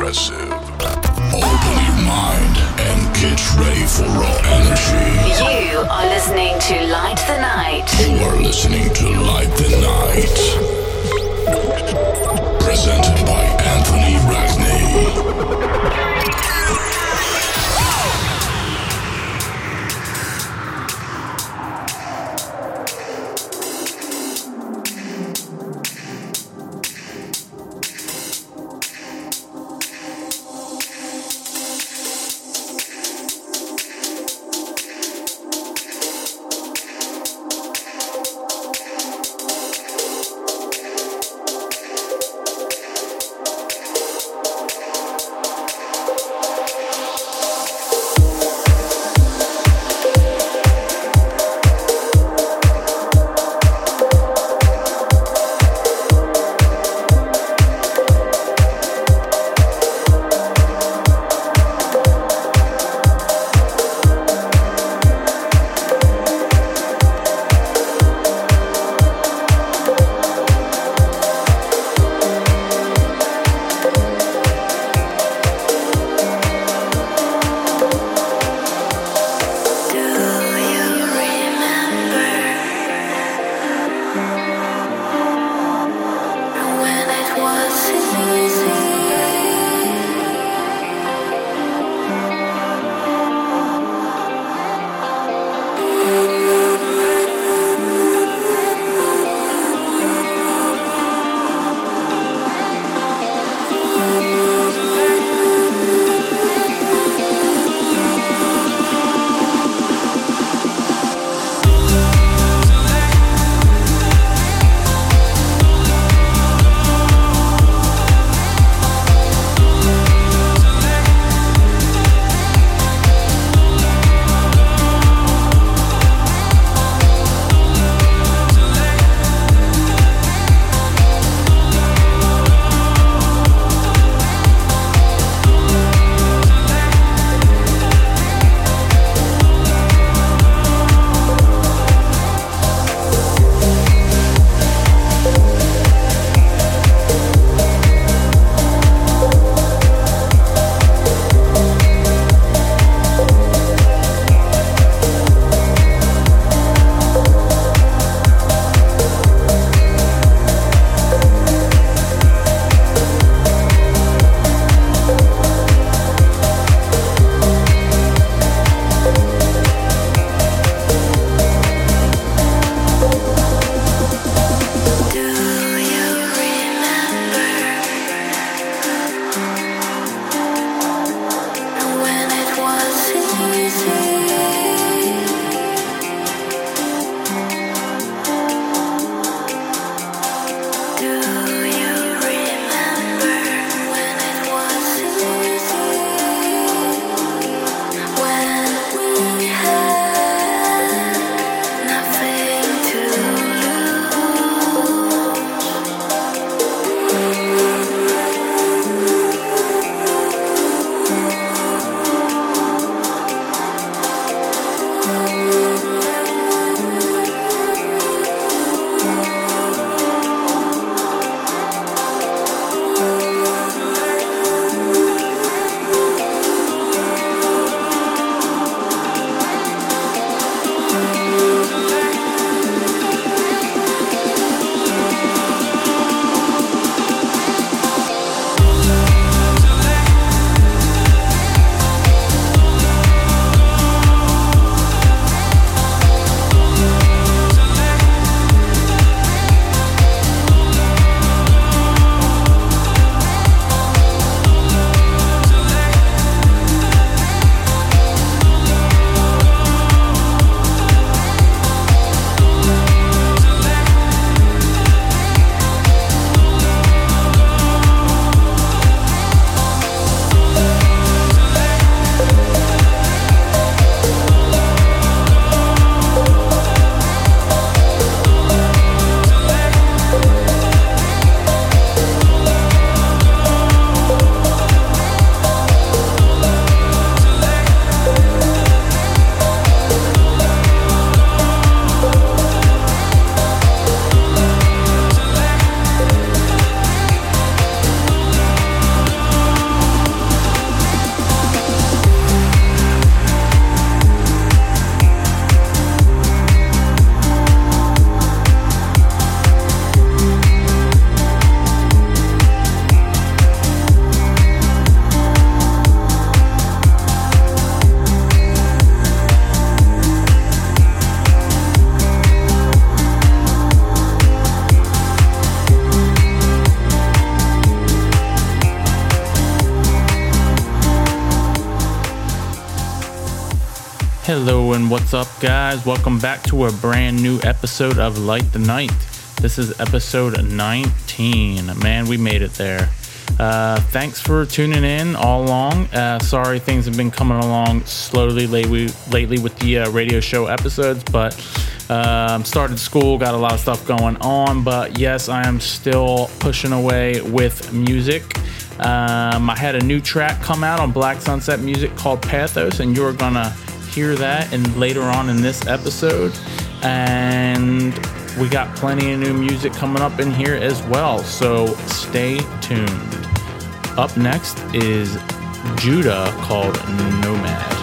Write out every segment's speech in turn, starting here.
progressive. Open your mind and get ready for raw energy. You are listening to Light the Night. You are listening to Light the Night. Presented by Anthony Ragney. What's up, guys? Welcome back to a brand new episode of Light the Night. This is episode 19. Man, we made it there. Uh, thanks for tuning in all along. Uh, sorry things have been coming along slowly lately, lately with the uh, radio show episodes, but um, started school, got a lot of stuff going on. But yes, I am still pushing away with music. Um, I had a new track come out on Black Sunset Music called Pathos, and you're gonna hear that and later on in this episode. And we got plenty of new music coming up in here as well, so stay tuned. Up next is Judah called Nomad.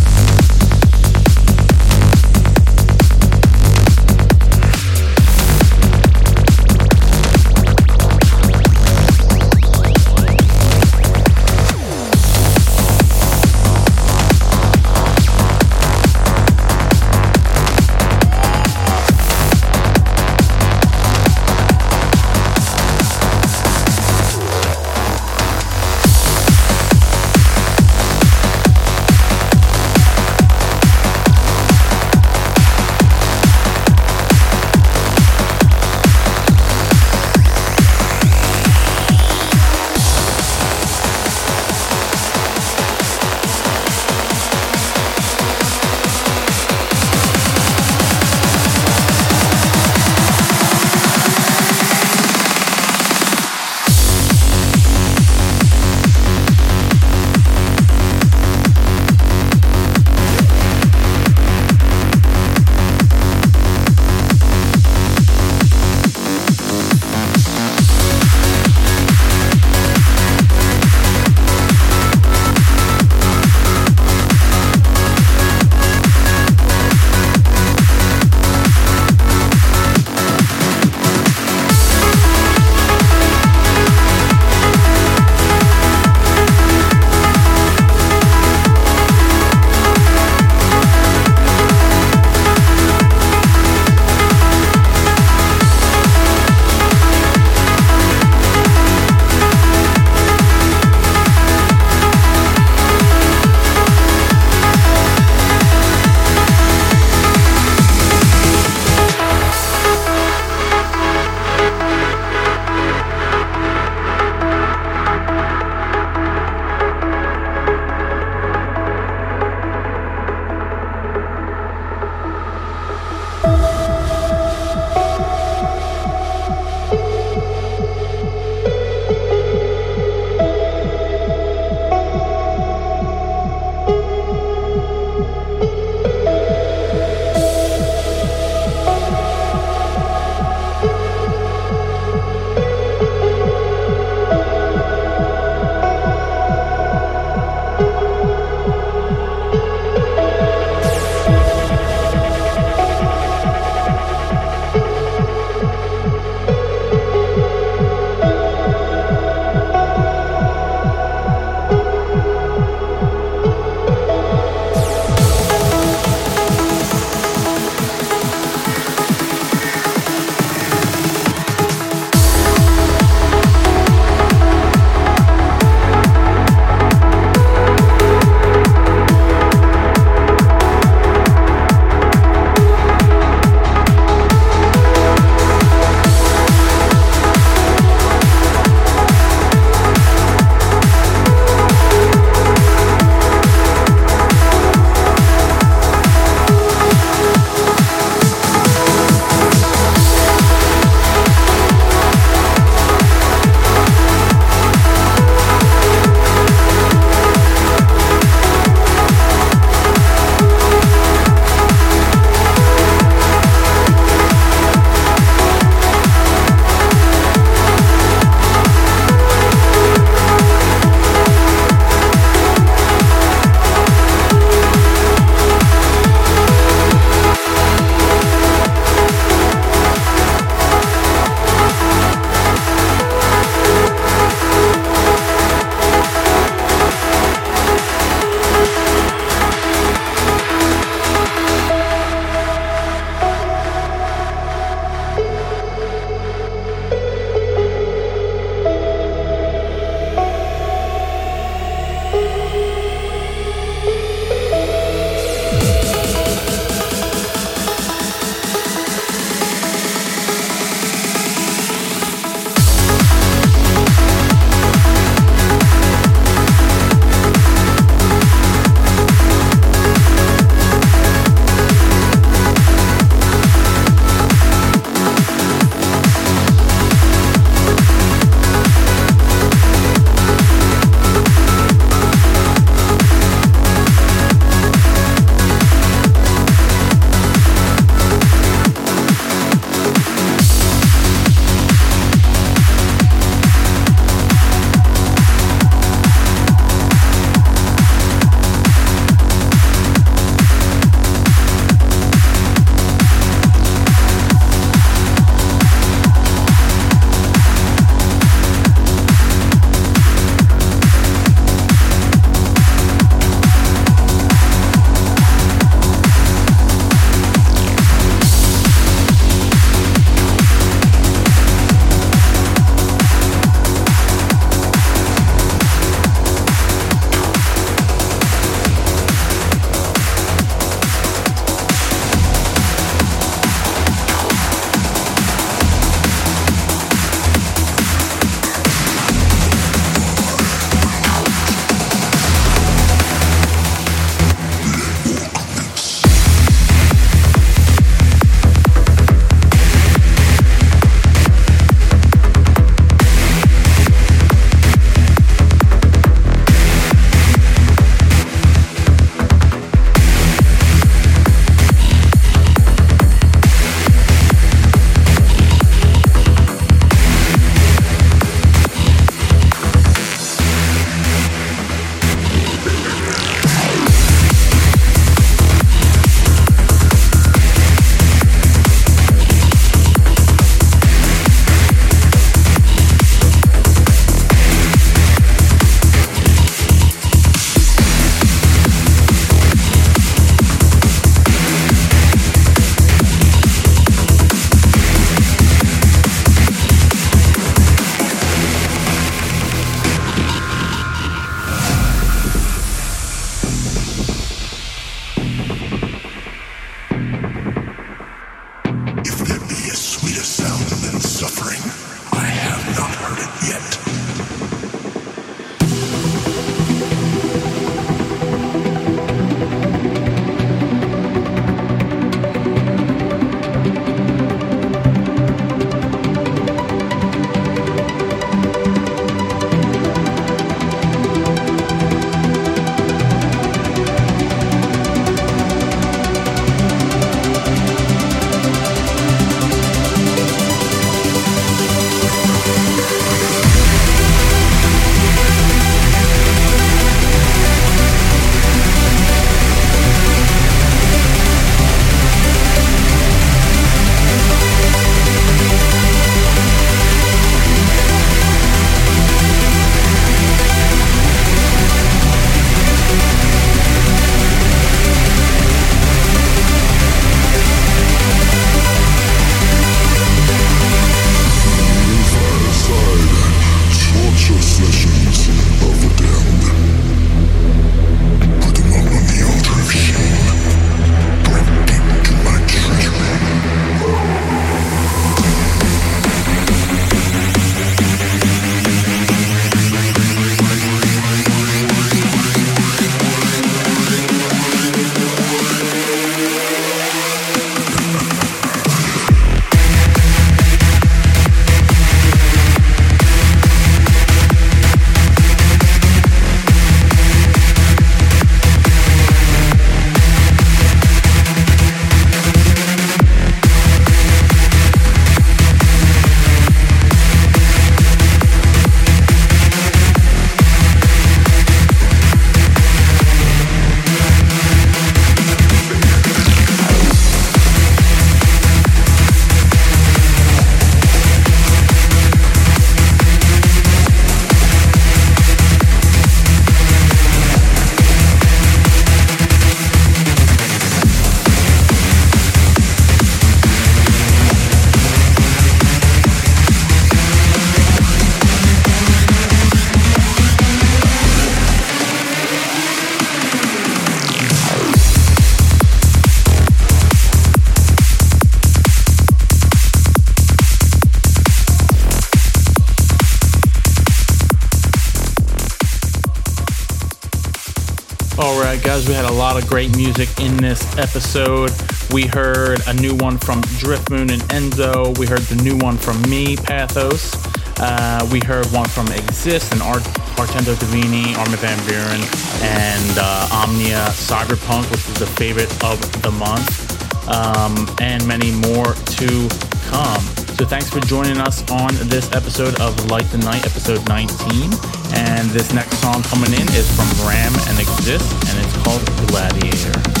Right, guys, we had a lot of great music in this episode. We heard a new one from Driftmoon and Enzo. We heard the new one from me, Pathos. Uh, we heard one from Exist and Art- Artendo Divini, Armin Van Buuren, and uh, Omnia Cyberpunk, which is the favorite of the month, um, and many more to come. So thanks for joining us on this episode of Light the Night, episode 19. And this next song coming in is from Ram and Exist, and it's called Gladiator.